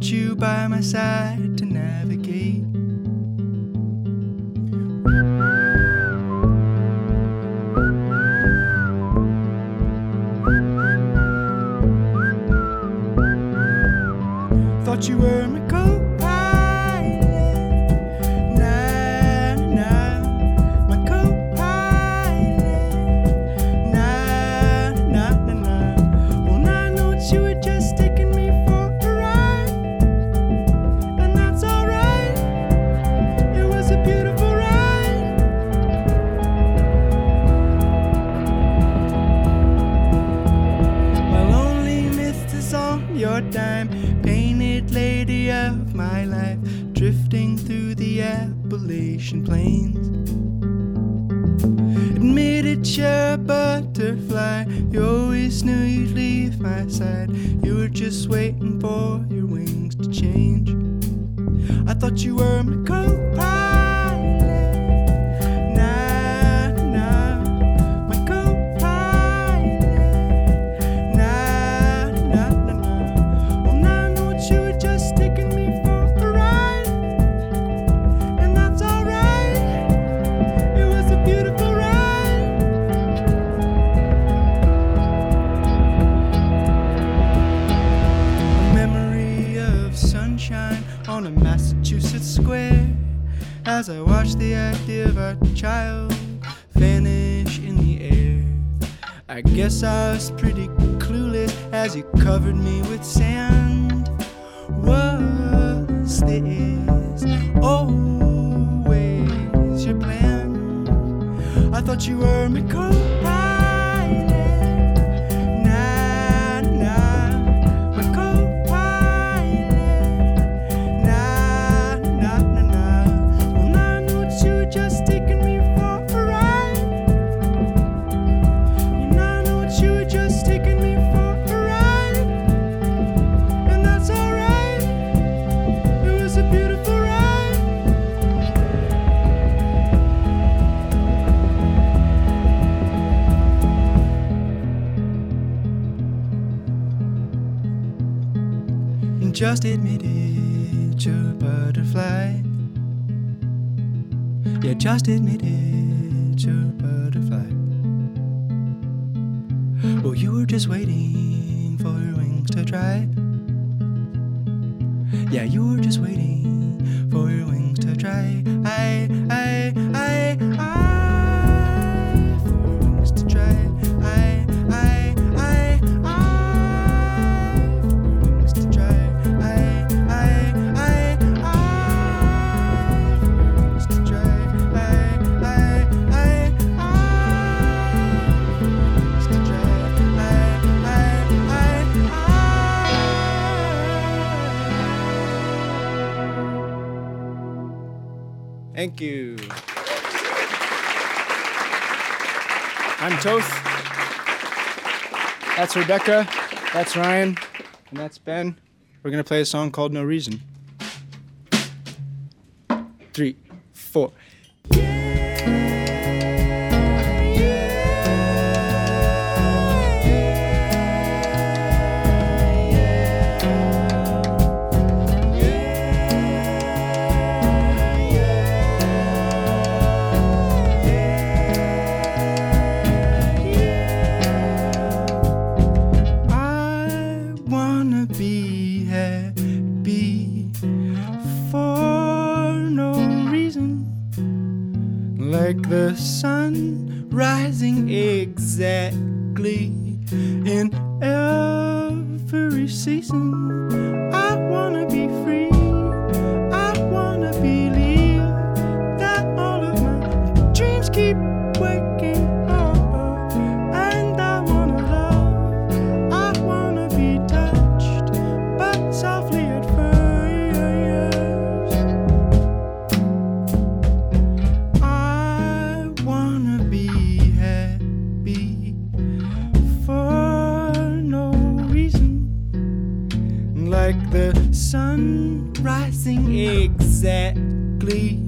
Without you by my side to navigate? Thought you were I thought you were my co-pilot. Massachusetts square as I watched the idea of our child vanish in the air. I guess I was pretty clueless as you covered me with sand. Was this always your plan? I thought you were my co-pilot. Just admit it, you're a butterfly. Yeah, just admit it, you're a butterfly. Well, you were just waiting for your wings to dry. Yeah, you were just waiting for your wings to dry. I, I, Thank you. I'm Toth. That's Rebecca. That's Ryan. And that's Ben. We're going to play a song called No Reason. Three, four. Like the sun rising exactly in every season. I wanna be free. Exactly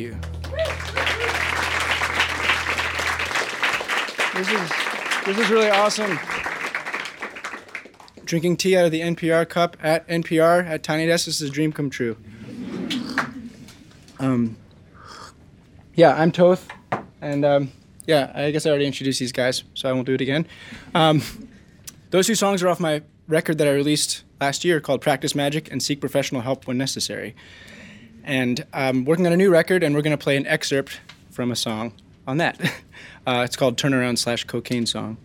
you. This is this is really awesome. Drinking tea out of the NPR cup at NPR at Tiny Desk. This is a dream come true. Um, yeah, I'm Toth, and um, yeah, I guess I already introduced these guys, so I won't do it again. Um, those two songs are off my record that I released last year called "Practice Magic" and "Seek Professional Help When Necessary." And I'm working on a new record, and we're going to play an excerpt from a song on that. Uh, it's called Turnaround slash Cocaine Song.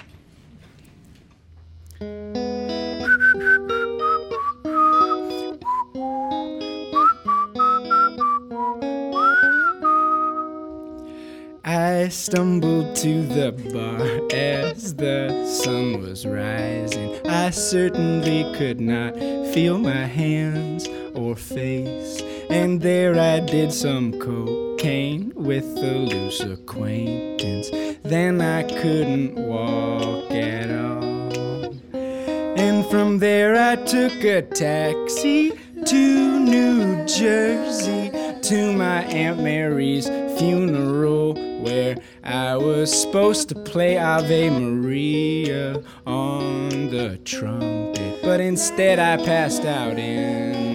I stumbled to the bar as the sun was rising. I certainly could not feel my hands or face. And there I did some cocaine with a loose acquaintance. Then I couldn't walk at all. And from there I took a taxi to New Jersey to my Aunt Mary's funeral where I was supposed to play Ave Maria on the trumpet. But instead I passed out in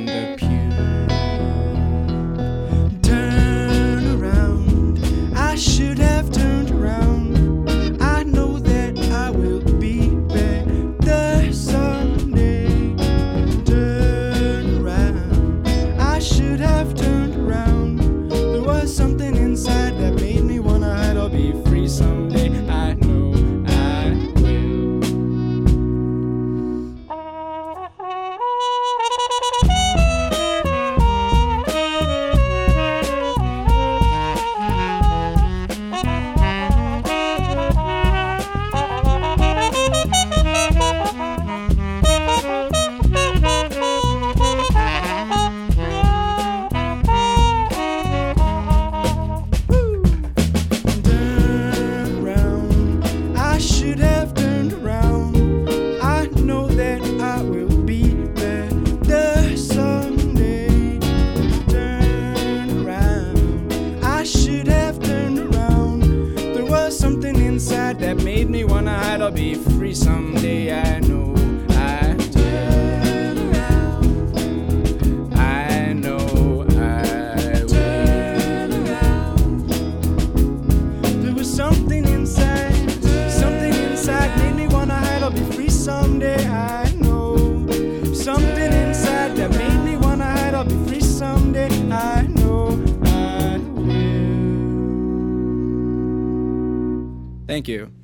Thank you.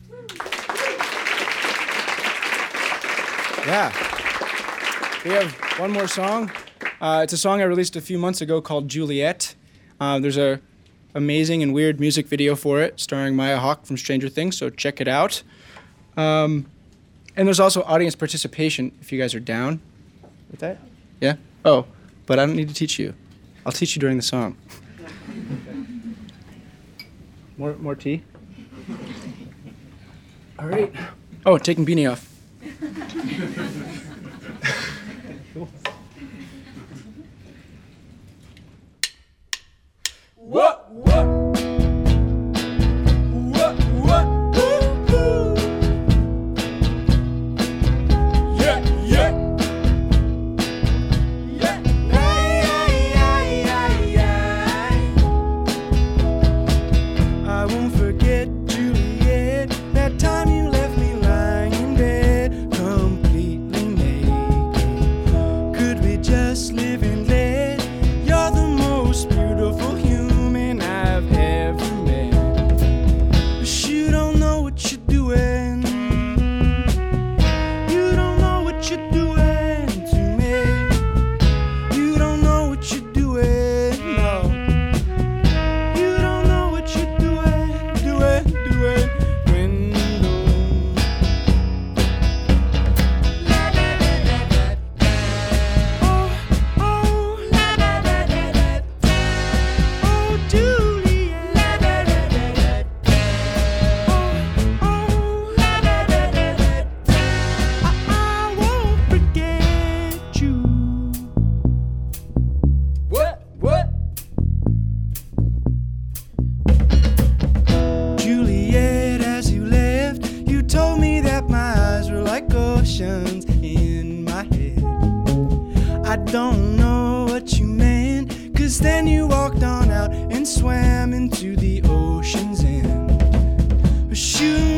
Yeah. We have one more song. Uh, it's a song I released a few months ago called Juliet. Uh, there's a amazing and weird music video for it, starring Maya Hawke from Stranger Things. So check it out. Um, and there's also audience participation if you guys are down with that. Yeah. Oh, but I don't need to teach you. I'll teach you during the song. more, more tea. All right. Oh, taking beanie off. what? What? shoes.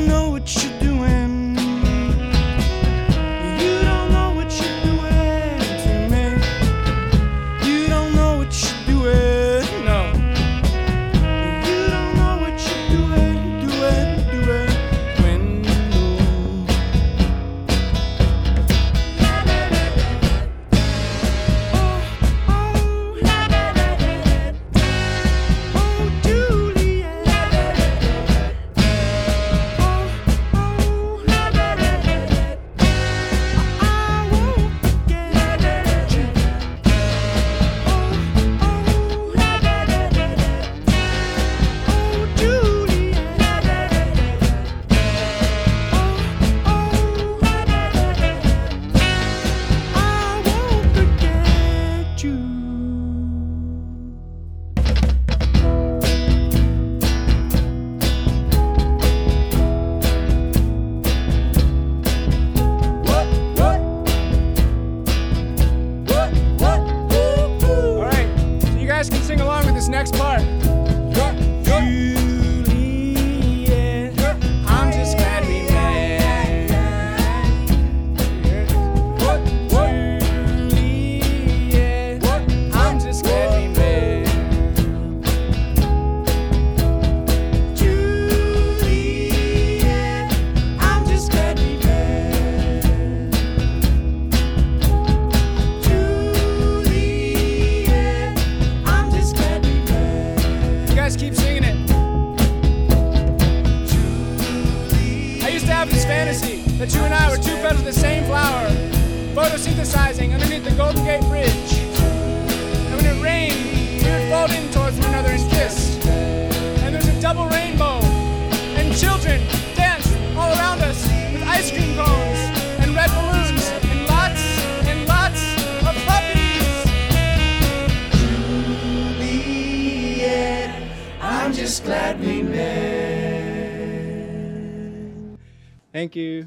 Thank you.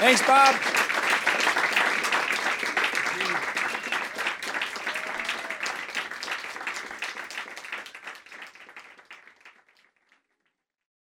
Thanks, Bob.